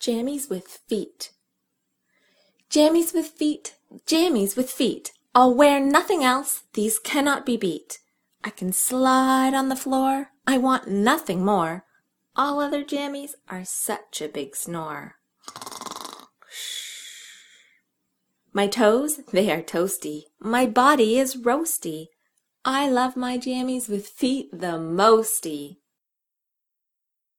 Jammies with Feet. Jammies with feet, jammies with feet, I'll wear nothing else, these cannot be beat. I can slide on the floor, I want nothing more, All other jammies are such a big snore. My toes, they are toasty, My body is roasty, I love my jammies with feet the mosty.